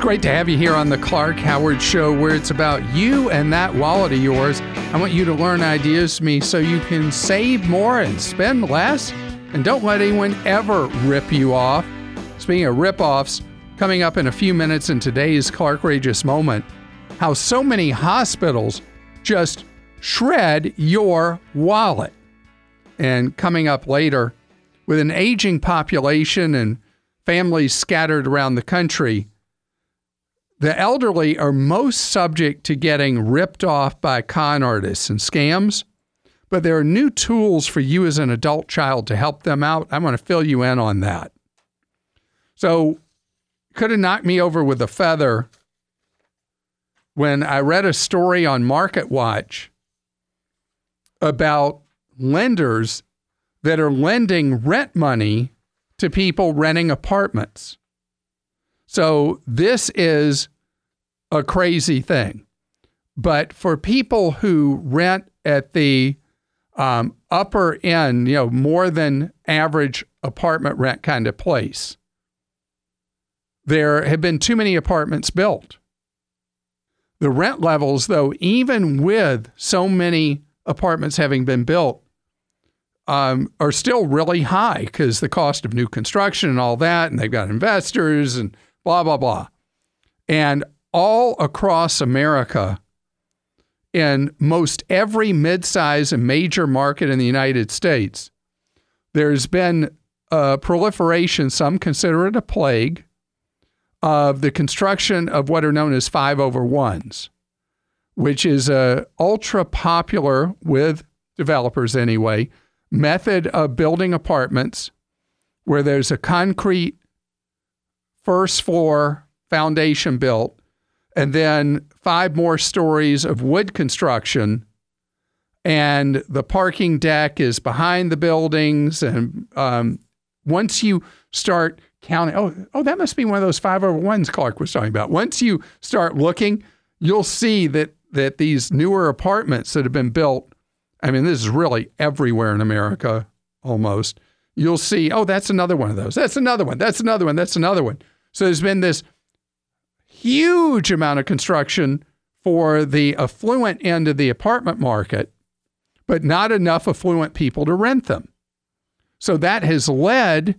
It's great to have you here on the Clark Howard Show, where it's about you and that wallet of yours. I want you to learn ideas from me so you can save more and spend less. And don't let anyone ever rip you off. Speaking of rip-offs, coming up in a few minutes in today's Clarkrageous moment, how so many hospitals just shred your wallet. And coming up later, with an aging population and families scattered around the country, the elderly are most subject to getting ripped off by con artists and scams. But there are new tools for you as an adult child to help them out. I want to fill you in on that. So, could have knocked me over with a feather when I read a story on MarketWatch about lenders that are lending rent money to people renting apartments. So this is a crazy thing. But for people who rent at the um, upper end, you know, more than average apartment rent kind of place, there have been too many apartments built. The rent levels, though, even with so many apartments having been built, um, are still really high because the cost of new construction and all that, and they've got investors and blah, blah, blah. And all across America, in most every midsize and major market in the United States, there's been a proliferation, some consider it a plague, of the construction of what are known as five over ones, which is a ultra popular with developers anyway method of building apartments where there's a concrete first floor foundation built and then five more stories of wood construction and the parking deck is behind the buildings and um, once you start counting oh oh that must be one of those five over ones clark was talking about once you start looking you'll see that that these newer apartments that have been built I mean, this is really everywhere in America almost. You'll see, oh, that's another one of those. That's another one. That's another one. That's another one. So there's been this huge amount of construction for the affluent end of the apartment market, but not enough affluent people to rent them. So that has led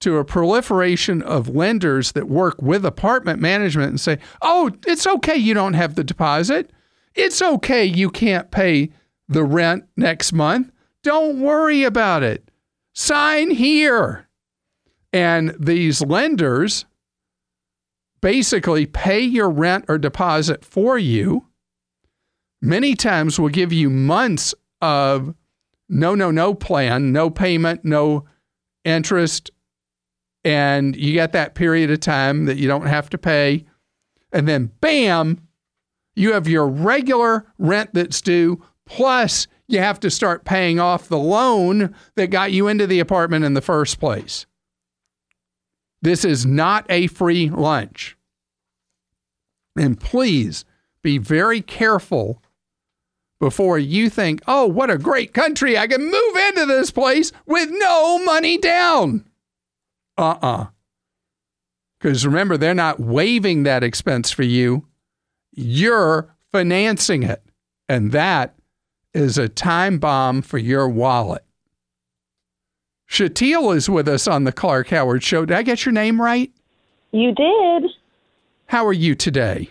to a proliferation of lenders that work with apartment management and say, oh, it's okay you don't have the deposit. It's okay you can't pay the rent next month. Don't worry about it. Sign here. And these lenders basically pay your rent or deposit for you. Many times will give you months of no, no, no plan, no payment, no interest. And you get that period of time that you don't have to pay. And then, bam, you have your regular rent that's due Plus, you have to start paying off the loan that got you into the apartment in the first place. This is not a free lunch. And please be very careful before you think, oh, what a great country. I can move into this place with no money down. Uh uh-uh. uh. Because remember, they're not waiving that expense for you, you're financing it. And that is a time bomb for your wallet. Shatil is with us on the Clark Howard Show. Did I get your name right? You did. How are you today?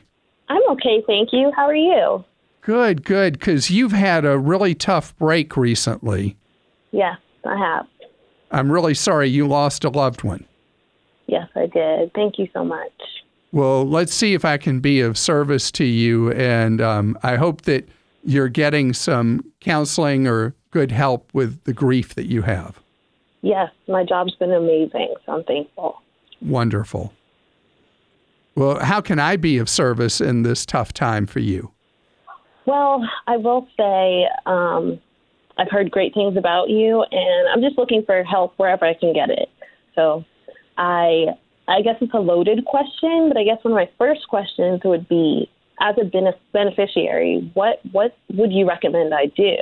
I'm okay, thank you. How are you? Good, good, because you've had a really tough break recently. Yes, I have. I'm really sorry you lost a loved one. Yes, I did. Thank you so much. Well, let's see if I can be of service to you. And um, I hope that you're getting some counseling or good help with the grief that you have. Yes, my job's been amazing, so I'm thankful. Wonderful. Well, how can I be of service in this tough time for you? Well, I will say um, I've heard great things about you, and I'm just looking for help wherever I can get it. So, I I guess it's a loaded question, but I guess one of my first questions would be as a beneficiary, what what would you recommend I do?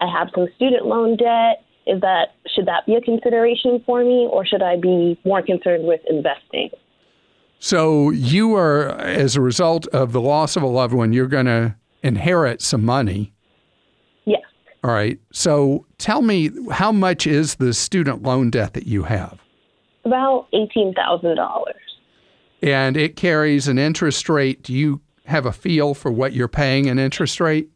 I have some student loan debt. Is that should that be a consideration for me, or should I be more concerned with investing? So you are, as a result of the loss of a loved one, you're going to inherit some money. Yes. All right. So tell me, how much is the student loan debt that you have? About eighteen thousand dollars. And it carries an interest rate. Do you have a feel for what you're paying in interest rate?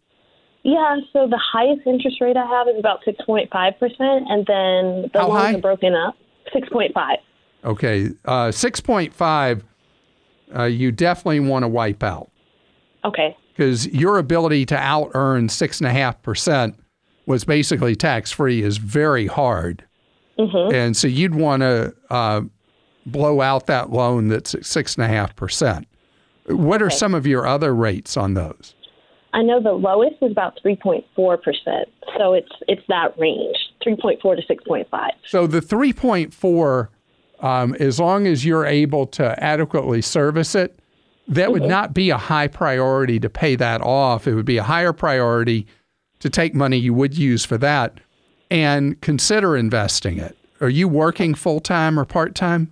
Yeah, so the highest interest rate I have is about six point five percent, and then the How loans high? are broken up. Six point five. Okay. Uh, 6.5, uh, you definitely want to wipe out Okay. because your ability to out earn 6.5% was basically tax free is very hard. And so you'd want to uh, blow out that loan that's at 6.5%. What are some of your other rates on those? I know the lowest is about three point four percent, so it's it's that range, three point four to six point five. So the 3.4, um, as long as you're able to adequately service it, that would not be a high priority to pay that off. It would be a higher priority to take money you would use for that and consider investing it. Are you working full time or part time?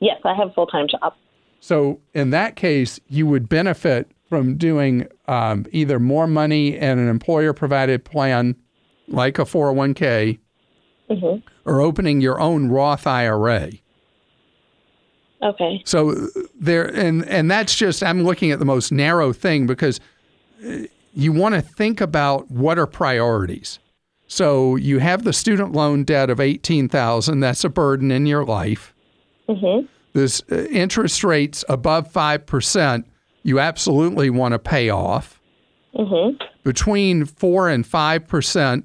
Yes, I have a full time job. So in that case, you would benefit from doing um, either more money in an employer provided plan like a 401k Mhm. or opening your own Roth IRA. Okay. So there, and and that's just I'm looking at the most narrow thing because uh, you want to think about what are priorities. So you have the student loan debt of eighteen thousand. That's a burden in your life. Mhm. This uh, interest rates above five percent. You absolutely want to pay off. Mhm. Between four and five percent,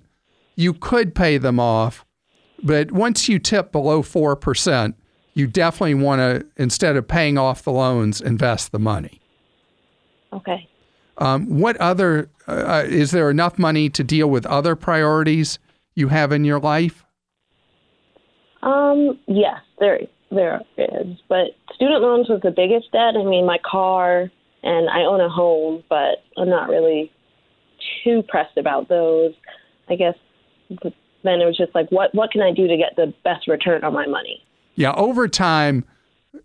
you could pay them off, but once you tip below four percent, you definitely want to instead of paying off the loans, invest the money. Okay. Um, what other uh, is there enough money to deal with other priorities you have in your life? Um. Yes, there there is, but student loans was the biggest debt. I mean, my car and I own a home, but I'm not really too pressed about those. I guess then it was just like, what what can I do to get the best return on my money? Yeah, over time,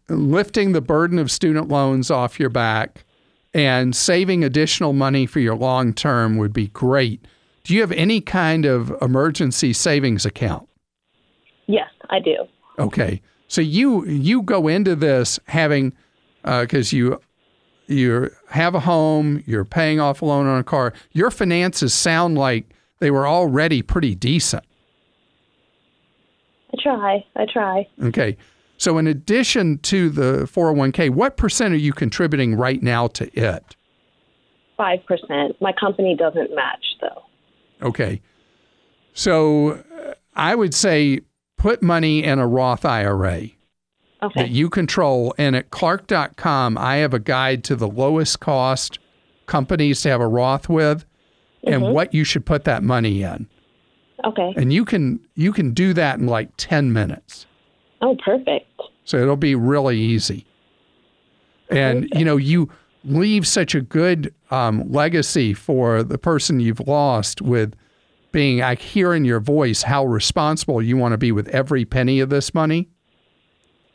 lifting the burden of student loans off your back and saving additional money for your long term would be great. Do you have any kind of emergency savings account? Yes, I do. Okay, so you you go into this having uh, because you you have a home, you're paying off a loan on a car. Your finances sound like they were already pretty decent. I try. I try. Okay. So, in addition to the 401k, what percent are you contributing right now to it? Five percent. My company doesn't match though. Okay. So, uh, I would say put money in a Roth IRA that you control. And at clark.com, I have a guide to the lowest cost companies to have a Roth with and what you should put that money in. Okay. And you can you can do that in like 10 minutes. Oh, perfect. So it'll be really easy. And you know, you leave such a good um, legacy for the person you've lost with being. I hear in your voice how responsible you want to be with every penny of this money.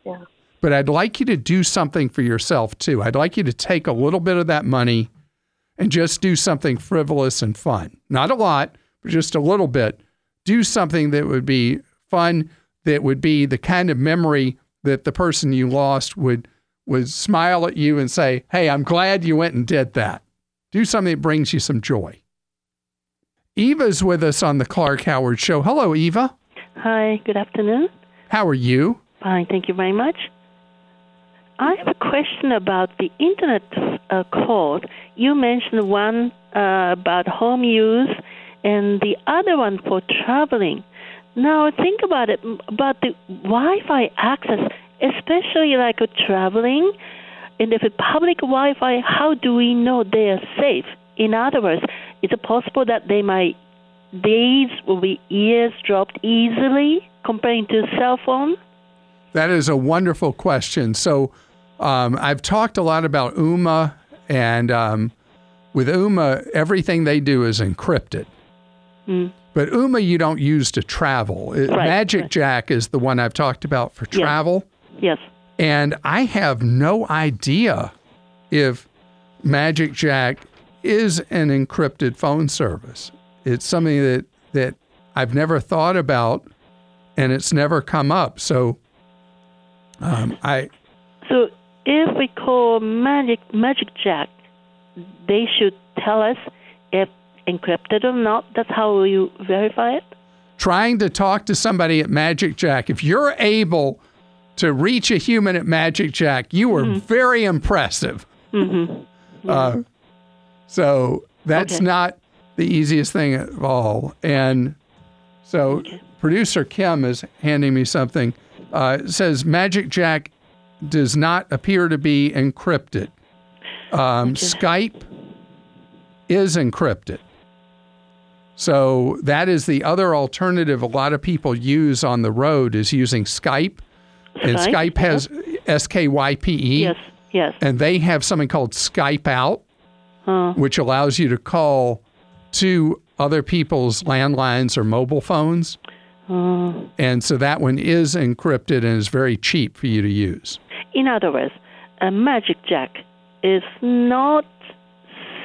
Yeah. But I'd like you to do something for yourself too. I'd like you to take a little bit of that money and just do something frivolous and fun. Not a lot, but just a little bit. Do something that would be fun, that would be the kind of memory that the person you lost would would smile at you and say, "Hey, I'm glad you went and did that." Do something that brings you some joy. Eva's with us on the Clark Howard Show. Hello, Eva. Hi, good afternoon. How are you? Fine, thank you very much. I have a question about the internet uh, code. You mentioned one uh, about home use and the other one for traveling. Now, think about it about the Wi Fi access, especially like traveling. And if it's public Wi Fi, how do we know they are safe? In other words, is it possible that they might days will be eavesdropped easily comparing to cell phone? That is a wonderful question. So, um, I've talked a lot about Ooma, and um, with Ooma, everything they do is encrypted. Mm. But Ooma, you don't use to travel. It- Right, Magic right. Jack is the one I've talked about for travel. Yes. And I have no idea if Magic Jack is an encrypted phone service. It's something that, that I've never thought about and it's never come up. So um, I. So if we call Magic Magic Jack, they should tell us if encrypted or not. That's how you verify it. Trying to talk to somebody at Magic Jack, if you're able to reach a human at Magic Jack, you are mm-hmm. very impressive. Mm-hmm. Uh, so that's okay. not the easiest thing of all. And so okay. producer Kim is handing me something. Uh, says Magic Jack does not appear to be encrypted. Um, okay. Skype is encrypted. So that is the other alternative a lot of people use on the road is using Skype. And Skype has S K Y P E. Yes, yes. And they have something called Skype Out, huh. which allows you to call to other people's landlines or mobile phones. Uh, and so that one is encrypted and is very cheap for you to use. In other words, a Magic Jack is not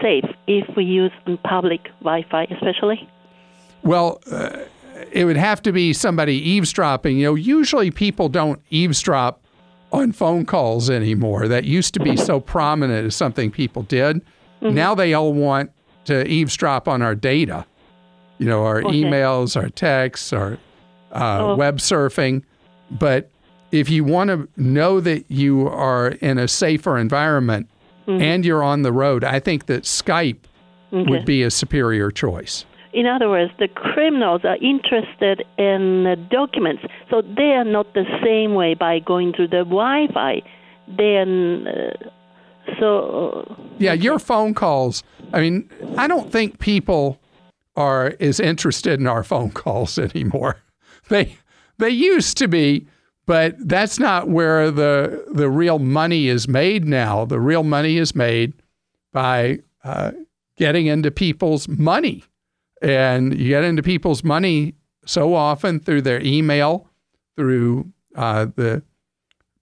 safe if we use public Wi-Fi, especially? Well, uh, it would have to be somebody eavesdropping. You know, usually people don't eavesdrop on phone calls anymore. That used to be so prominent as something people did. Mm-hmm. Now they all want to eavesdrop on our data. You know, our okay. emails, our texts, our uh, oh. web surfing. But if you want to know that you are in a safer environment, mm-hmm. and you're on the road, I think that Skype okay. would be a superior choice. In other words, the criminals are interested in documents, so they are not the same way by going through the Wi-Fi. Then, uh, so yeah, your phone calls. I mean, I don't think people are as interested in our phone calls anymore. They they used to be, but that's not where the the real money is made now. The real money is made by uh, getting into people's money, and you get into people's money so often through their email, through uh, the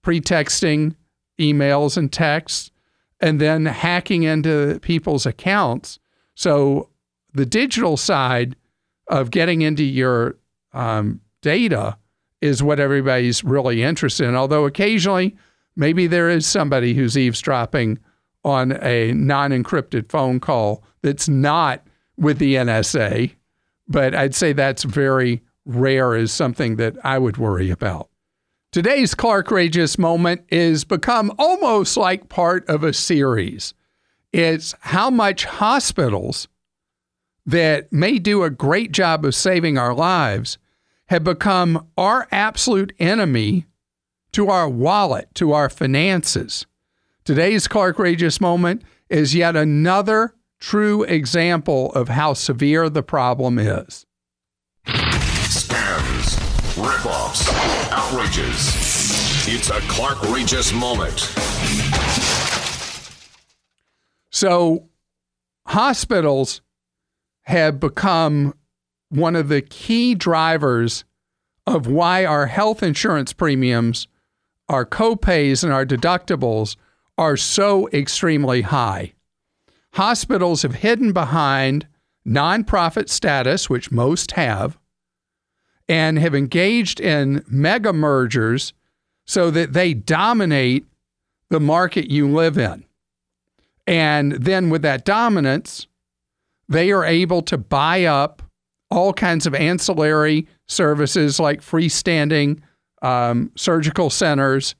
pretexting emails and texts, and then hacking into people's accounts. So the digital side of getting into your um, data is what everybody's really interested in. Although occasionally, maybe there is somebody who's eavesdropping on a non encrypted phone call that's not with the NSA, but I'd say that's very rare, is something that I would worry about. Today's Clarkrageous moment is become almost like part of a series. It's how much hospitals that may do a great job of saving our lives have become our absolute enemy to our wallet, to our finances. Today's Clarkrageous moment is yet another true example of how severe the problem is. Scams, ripoffs, outrages. It's a Clarkrageous moment. So, hospitals have become one of the key drivers of why our health insurance premiums, our copays, and our deductibles are so extremely high. Hospitals have hidden behind nonprofit status, which most have, and have engaged in mega mergers so that they dominate the market you live in. And then with that dominance, they are able to buy up all kinds of ancillary services like freestanding um, surgical centers,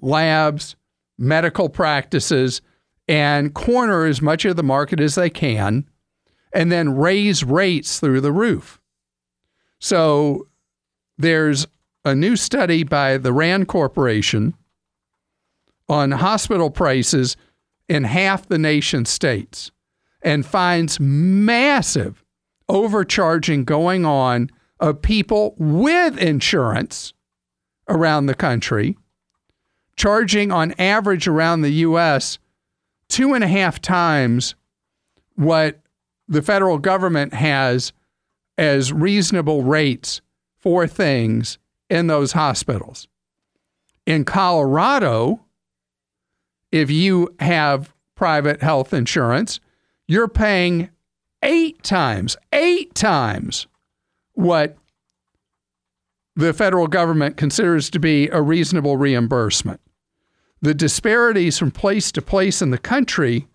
labs, medical practices, and corner as much of the market as they can, and then raise rates through the roof. So there's a new study by the RAND Corporation on hospital prices in half the nation's states and finds massive overcharging going on of people with insurance around the country, charging on average around the U.S. two and a half times what the federal government has as reasonable rates for things in those hospitals. In Colorado, if you have private health insurance, you're paying eight times, eight times what the federal government considers to be a reasonable reimbursement. The disparities from place to place in the country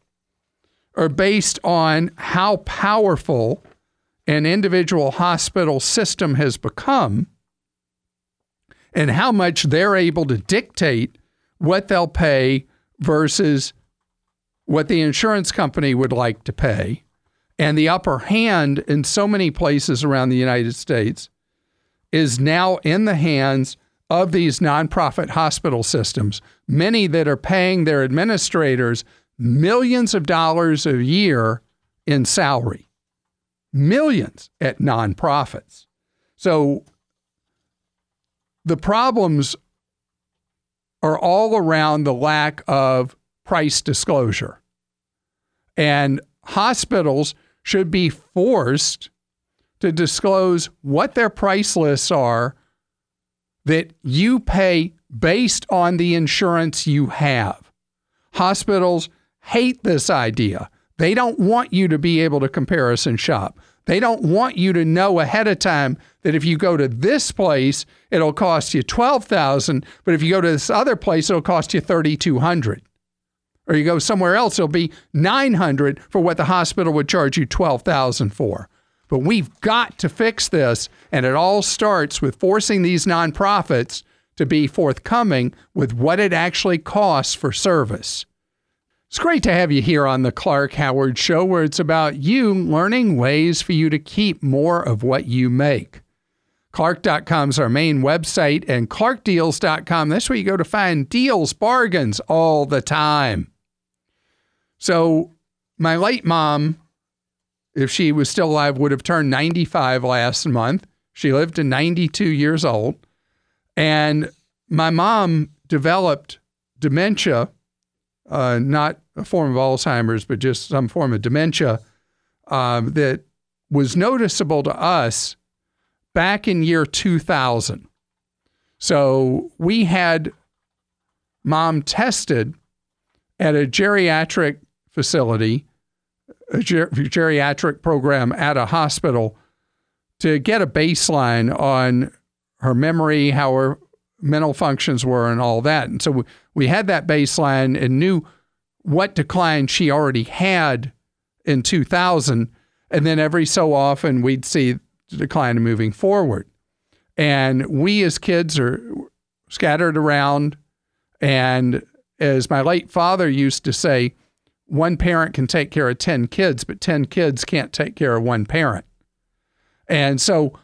are based on how powerful an individual hospital system has become and how much they're able to dictate what they'll pay versus what the insurance company would like to pay. And the upper hand in so many places around the United States is now in the hands of these nonprofit hospital systems, many that are paying their administrators millions of dollars a year in salary, millions at nonprofits. So the problems are all around the lack of price disclosure. And hospitals should be forced to disclose what their price lists are that you pay based on the insurance you have. Hospitals hate this idea. They don't want you to be able to comparison shop. They don't want you to know ahead of time that if you go to this place, it'll cost you 12,000, but if you go to this other place, it'll cost you 3,200. Or you go somewhere else, it'll be 900 for what the hospital would charge you 12,000 for. But we've got to fix this, and it all starts with forcing these nonprofits to be forthcoming with what it actually costs for service. It's great to have you here on the Clark Howard Show, where it's about you learning ways for you to keep more of what you make. Clark.com is our main website, and ClarkDeals.com, that's where you go to find deals, bargains all the time. So, my late mom, if she was still alive, would have turned 95 last month. She lived to 92 years old. And my mom developed dementia uh, not a form of Alzheimer's, but just some form of dementia um, that was noticeable to us back in year 2000. So we had mom tested at a geriatric facility, a ger- geriatric program at a hospital to get a baseline on her memory, how her mental functions were and all that. And so we, we had that baseline and knew what decline she already had in 2000. And then every so often we'd see decline moving forward. And we as kids are scattered around. And as my late father used to say, one parent can take care of 10 kids, but 10 kids can't take care of one parent. And so,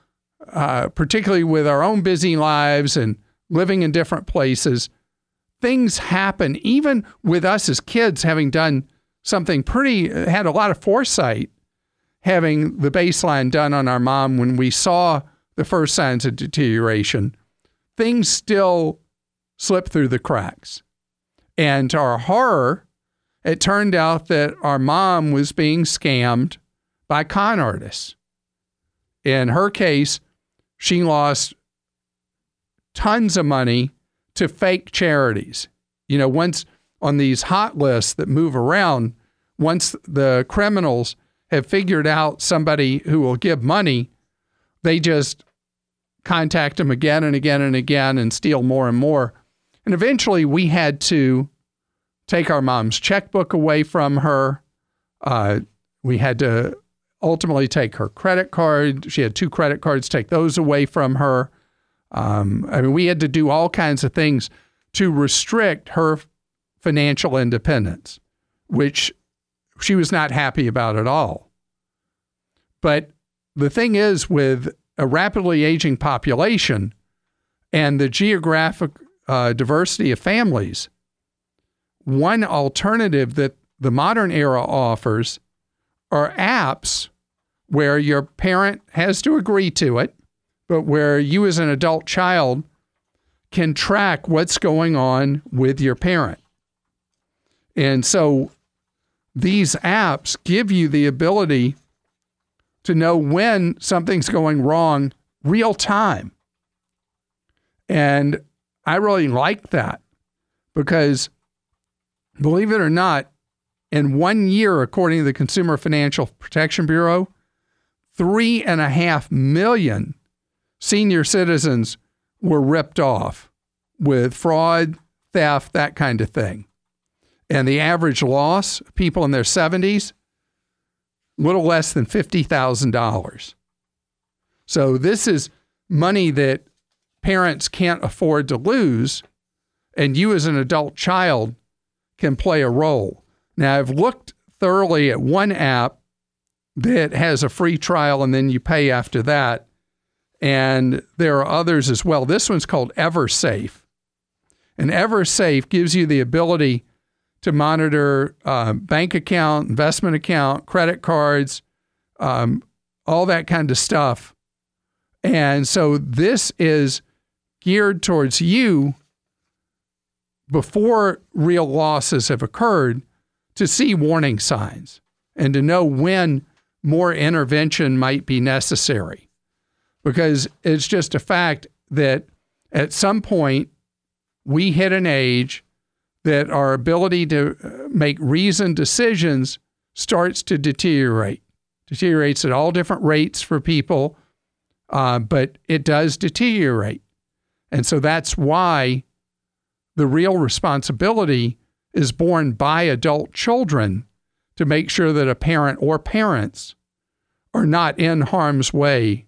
uh, particularly with our own busy lives and living in different places, things happen, even with us as kids having done something pretty, had a lot of foresight, having the baseline done on our mom when we saw the first signs of deterioration, things still slip through the cracks. And to our horror, it turned out that our mom was being scammed by con artists. In her case, she lost tons of money to fake charities. You know, once on these hot lists that move around, once the criminals have figured out somebody who will give money, they just contact them again and again and again and steal more and more. And eventually we had to take our mom's checkbook away from her. Uh, we had to ultimately take her credit card. She had two credit cards, take those away from her. Um, I mean, we had to do all kinds of things to restrict her financial independence, which she was not happy about at all. But the thing is, with a rapidly aging population and the geographic uh, diversity of families, one alternative that the modern era offers are apps where your parent has to agree to it but where you as an adult child can track what's going on with your parent. And so these apps give you the ability to know when something's going wrong real time. And I really like that because believe it or not, in one year, according to the Consumer Financial Protection Bureau, three and a half million senior citizens were ripped off with fraud, theft, that kind of thing. And the average loss, people in their 70s, little less than $50,000. So this is money that parents can't afford to lose, and you as an adult child can play a role. Now, I've looked thoroughly at one app that has a free trial and then you pay after that. And there are others as well. This one's called EverSafe. And EverSafe gives you the ability to monitor uh, bank account, investment account, credit cards, um, all that kind of stuff. And so this is geared towards you before real losses have occurred to see warning signs and to know when more intervention might be necessary. Because it's just a fact that at some point we hit an age that our ability to uh, make reasoned decisions starts to deteriorate. Deteriorates at all different rates for people, uh, but it does deteriorate. And so that's why the real responsibility is borne by adult children to make sure that a parent or parents are not in harm's way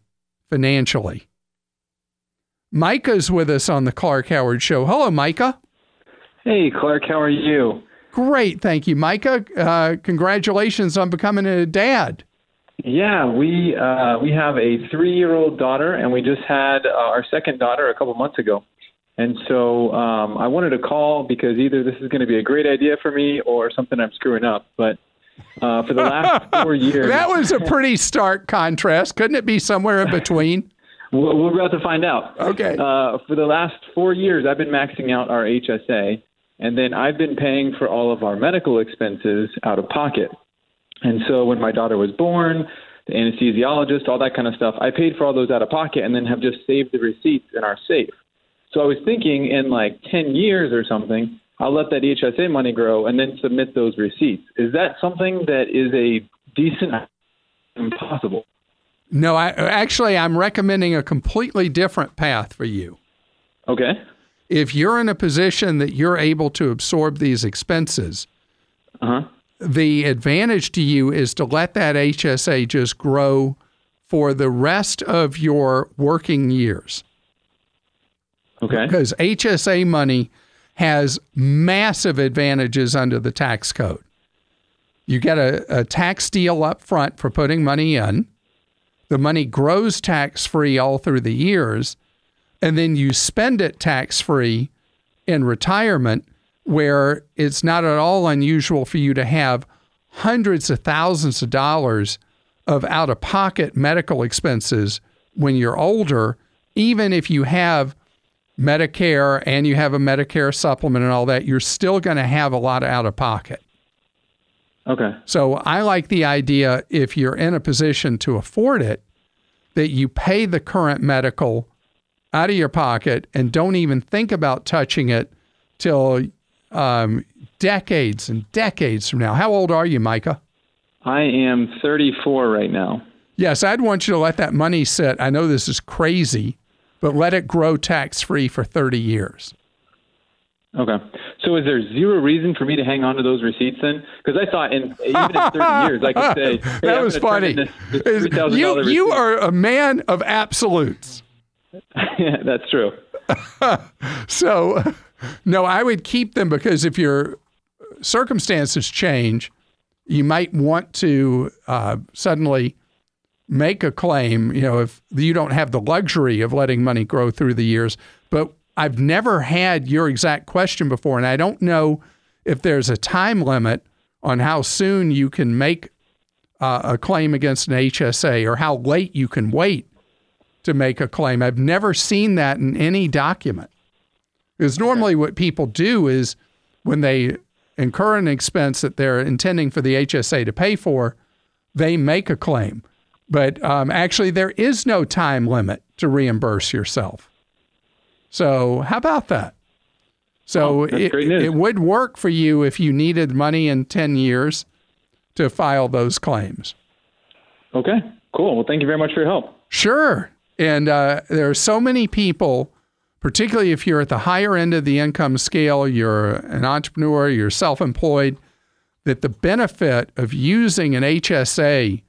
financially. Micah's with us on the Clark Howard Show. Hello, Micah. Hey, Clark, how are you? Great, thank you, Micah. Uh, congratulations on becoming a dad. Yeah, we uh, we have a three-year-old daughter, and we just had uh, our second daughter a couple months ago. And so um, I wanted to call because either this is going to be a great idea for me or something I'm screwing up. But uh, for the last four years, that was a pretty stark contrast. Couldn't it be somewhere in between? we're, we're about to find out. Okay. Uh, for the last four years, I've been maxing out our HSA, and then I've been paying for all of our medical expenses out of pocket. And so when my daughter was born, the anesthesiologist, all that kind of stuff, I paid for all those out of pocket and then have just saved the receipts in our safe. So I was thinking in like 10 years or something, I'll let that HSA money grow and then submit those receipts. Is that something that is a decent impossible? No, I actually I'm recommending a completely different path for you. Okay. If you're in a position that you're able to absorb these expenses, uh-huh. the advantage to you is to let that HSA just grow for the rest of your working years. Okay. Because HSA money has massive advantages under the tax code. You get a, a tax deal up front for putting money in. The money grows tax free all through the years. And then you spend it tax free in retirement, where it's not at all unusual for you to have hundreds of thousands of dollars of out of pocket medical expenses when you're older, even if you have Medicare and you have a Medicare supplement and all that, you're still going to have a lot out of pocket. Okay. So I like the idea if you're in a position to afford it, that you pay the current medical out of your pocket and don't even think about touching it till um, decades and decades from now. How old are you, Micah? I am 34 right now. Yes, I'd want you to let that money sit. I know this is crazy, but let it grow tax free for 30 years. Okay. So is there zero reason for me to hang on to those receipts then? Because I thought in even in 30 years I could say hey, that I'm was funny. This, this $3,000 you you are a man of absolutes. yeah, that's true. So, no, I would keep them because if your circumstances change, you might want to uh, suddenly make a claim. You know, if you don't have the luxury of letting money grow through the years. But I've never had your exact question before, and I don't know if there's a time limit on how soon you can make uh, a claim against an HSA or how late you can wait to make a claim. I've never seen that in any document. Because normally what people do is when they incur an expense that they're intending for the HSA to pay for, they make a claim. But um, actually, there is no time limit to reimburse yourself. So, how about that? So, Oh, it, it would work for you if you needed money in 10 years to file those claims. Okay, cool. Well, thank you very much for your help. Sure. And uh, there are so many people, particularly if you're at the higher end of the income scale, you're an entrepreneur, you're self employed, that the benefit of using an HSA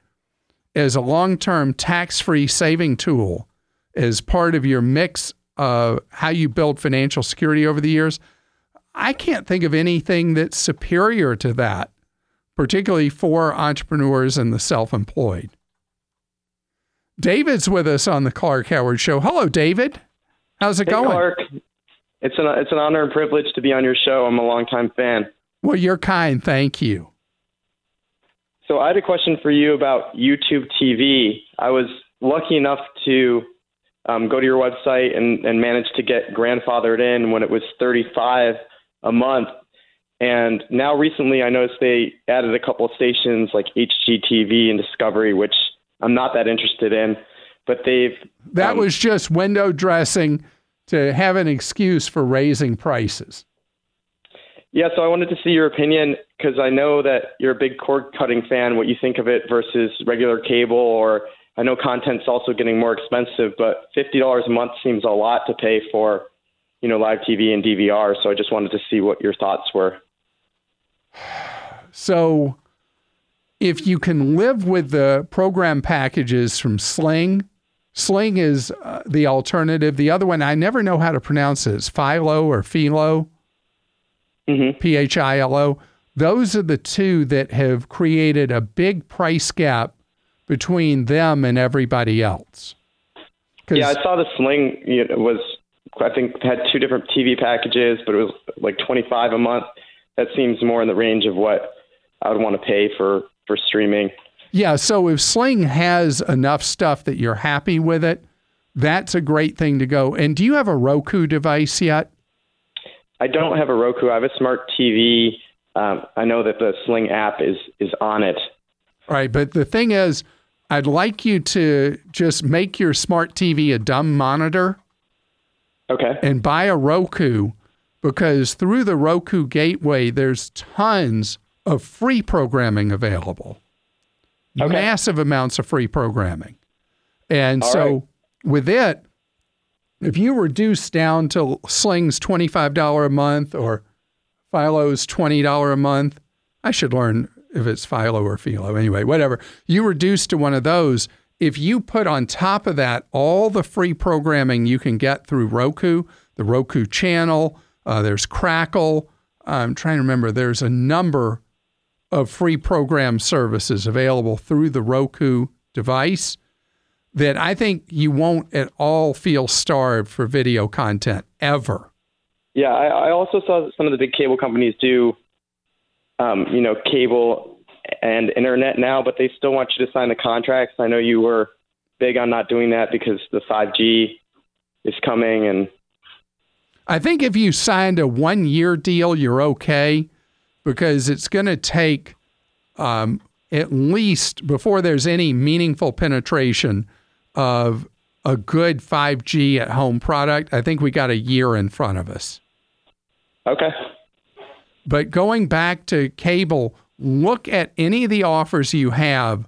as a long term tax free saving tool as part of your mix of how you build financial security over the years, I can't think of anything that's superior to that, particularly for entrepreneurs and the self employed. David's with us on the Clark Howard Show. Hello, David. How's it Hey, going? Clark. It's an it's an honor and privilege to be on your show. I'm a longtime fan. Well, you're kind. Thank you. So I had a question for you about YouTube TV. I was lucky enough to um, go to your website and, and manage to get grandfathered in when it was 35 a month. And now recently, I noticed they added a couple of stations like HGTV and Discovery, which I'm not that interested in. But they've That um, was just window dressing to have an excuse for raising prices. Yeah, so I wanted to see your opinion because I know that you're a big cord cutting fan. What you think of it versus regular cable, or I know content's also getting more expensive, but fifty dollars a month seems a lot to pay for, you know, live TV and DVR. So I just wanted to see what your thoughts were. So, if you can live with the program packages from Sling, Sling is uh, the alternative. The other one, I never know how to pronounce it. It's Philo or Philo, Mhm. P H I L O. Those are the two that have created a big price gap between them and everybody else. Yeah, I saw the Sling you know, was I think had two different TV packages, but it was like twenty five a month. That seems more in the range of what I would want to pay for for streaming. Yeah, so if Sling has enough stuff that you're happy with it, that's a great thing to go. And do you have a Roku device yet? I don't have a Roku. I have a smart TV. Um, I know that the Sling app is is on it. All right, but the thing is, I'd like you to just make your smart TV a dumb monitor Okay. and buy a Roku because through the Roku gateway, there's tons of free programming available. Okay. Massive amounts of free programming. And All so right. with it, if you reduce down to Sling's $25 a month or Philo's $20 a month, I should learn if it's Philo or Philo. Anyway, whatever. You reduce to one of those. If you put on top of that all the free programming you can get through Roku, the Roku channel, uh, there's Crackle. I'm trying to remember, there's a number of free program services available through the Roku device that I think you won't at all feel starved for video content ever. Yeah, I, I also saw that some of the big cable companies do, um, you know, cable and internet now, but they still want you to sign the contracts. I know you were big on not doing that because the 5G is coming, and I think if you signed a one year deal, you're okay because it's going to take um, at least before there's any meaningful penetration of a good 5G at home product. I think we got a year in front of us. okay, But going back to cable, look at any of the offers you have.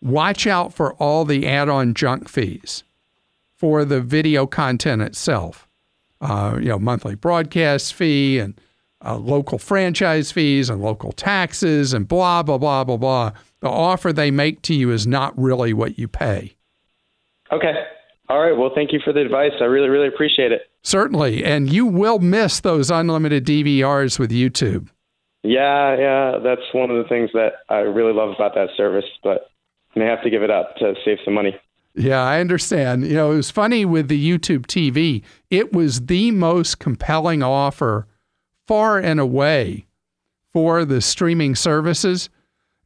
Watch out for all the add on junk fees for the video content itself. Uh, you know, monthly broadcast fee and uh, local franchise fees and local taxes and blah, blah, blah, blah, blah. The offer they make to you is not really what you pay. Okay, all right. Well, thank you for the advice. I really, really appreciate it. Certainly. And you will miss those unlimited DVRs with YouTube. Yeah, yeah, that's one of the things that I really love about that service, but I may have to give it up to save some money. Yeah, I understand. You know, it was funny with the YouTube TV. It was the most compelling offer far and away for the streaming services.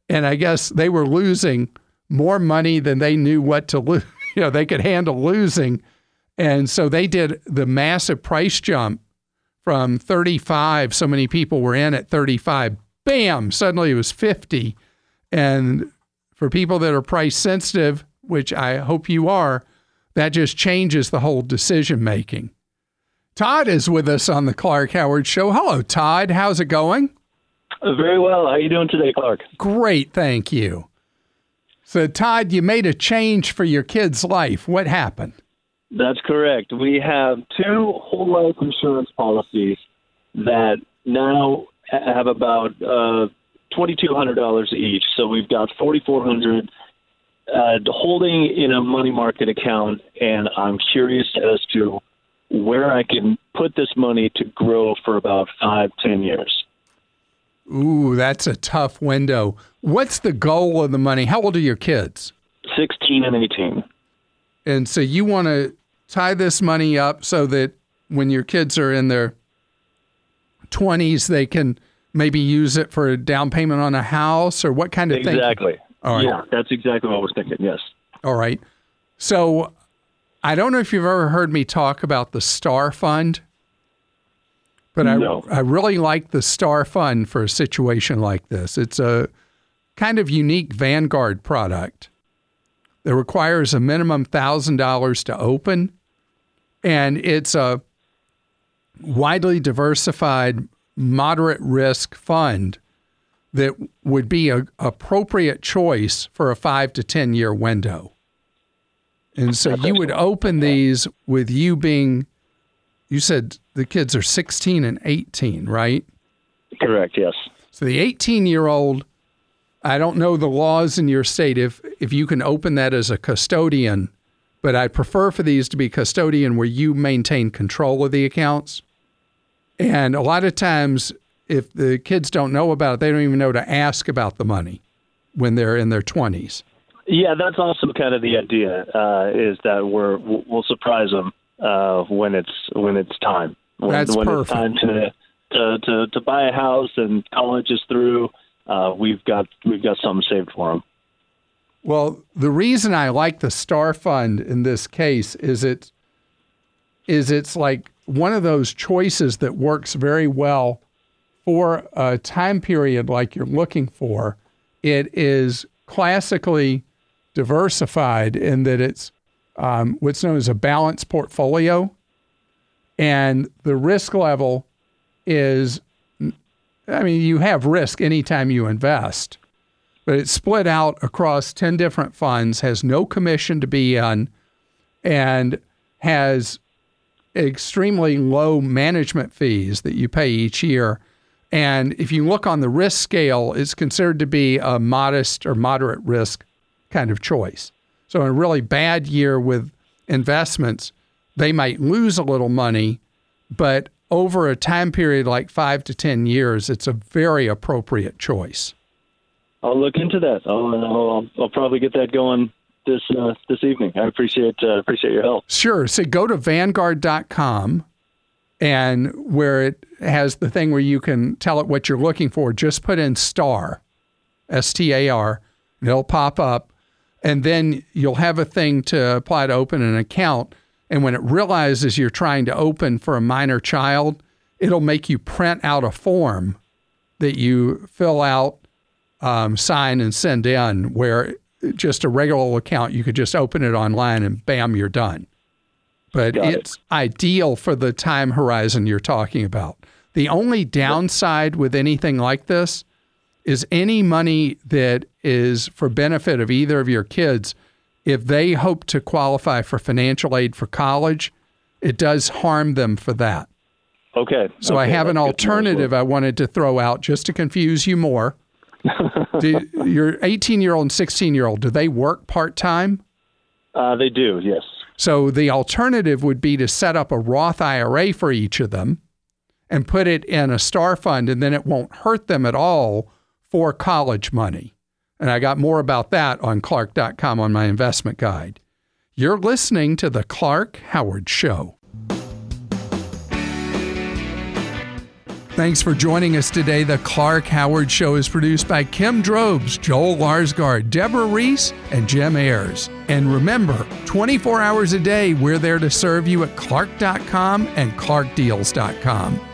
And I guess they were losing more money than they knew what to lose. You know, they could handle losing. And so they did the massive price jump from 35. So many people were in at 35. Bam, suddenly it was 50. And for people that are price sensitive, which I hope you are, that just changes the whole decision making. Todd is with us on the Clark Howard Show. Hello, Todd. How's it going? Very well. How are you doing today, Clark? Great, thank you. So, Todd, you made a change for your kid's life. What happened? That's correct. We have two whole life insurance policies that now have about uh, twenty two hundred dollars each. So we've got forty four hundred uh, holding in a money market account, and I'm curious as to where I can put this money to grow for about five, ten years. Ooh, that's a tough window. What's the goal of the money? How old are your kids? 16 and 18. And so you want to tie this money up so that when your kids are in their 20s, they can maybe use it for a down payment on a house or what kind of thing? Exactly. All right. Yeah, that's exactly what I was thinking. Yes. All right. So I don't know if you've ever heard me talk about the Star Fund, but No. I, I really like the Star Fund for a situation like this. It's a kind of unique Vanguard product that requires a minimum $1,000 to open, and it's a widely diversified, moderate risk fund that would be a appropriate choice for a five to 10 year window. And so you would open these with you being, you said the kids are 16 and 18, right? Correct. Yes. So the 18 year old, I don't know the laws in your state if, if you can open that as a custodian, but I prefer for these to be custodian where you maintain control of the accounts. And a lot of times, if the kids don't know about it, they don't even know to ask about the money when they're in their 20s. Yeah, that's also kind of the idea. Uh, is that we're we'll surprise them uh, when it's when it's time. When, That's when perfect. it's time to, to to to buy a house and college is through. Uh, we've got we've got something saved for them. Well, the reason I like the Star Fund in this case is it is it's like one of those choices that works very well for a time period like you're looking for. It is classically diversified in that it's um, what's known as a balanced portfolio, and the risk level is. I mean, you have risk anytime you invest but it's split out across 10 different funds, has no commission to be on, and has extremely low management fees that you pay each year. And if you look on the risk scale, it's considered to be a modest or moderate risk kind of choice. So, in a really bad year with investments, they might lose a little money, but over a time period like five to 10 years, it's a very appropriate choice. I'll look into that. I'll I'll, I'll probably get that going this uh, this evening. I appreciate uh, appreciate your help. Sure. So go to vanguard.com and where it has the thing where you can tell it what you're looking for, just put in star, S T A R, and it'll pop up. And then you'll have a thing to apply to open an account. And when it realizes you're trying to open for a minor child, it'll make you print out a form that you fill out, um, sign, and send in, where just a regular account, you could just open it online and bam, you're done. But Got it. it's ideal for the time horizon you're talking about. The only downside with anything like this is any money that is for benefit of either of your kids, if they hope to qualify for financial aid for college, it does harm them for that. Okay. So I have an that's good to know as alternative I wanted to throw out just to confuse you more. do, your 18 year old and 16 year old, do they work part time? Uh, they do. Yes. So the alternative would be to set up a Roth IRA for each of them and put it in a star fund, and then it won't hurt them at all for college money. And I got more about that on Clark.com on my investment guide. You're listening to The Clark Howard Show. Thanks for joining us today. The Clark Howard Show is produced by Kim Drobes, Joel Larsgaard, Deborah Reese, and Jim Ayers. And remember, 24 hours a day, we're there to serve you at Clark.com and ClarkDeals.com.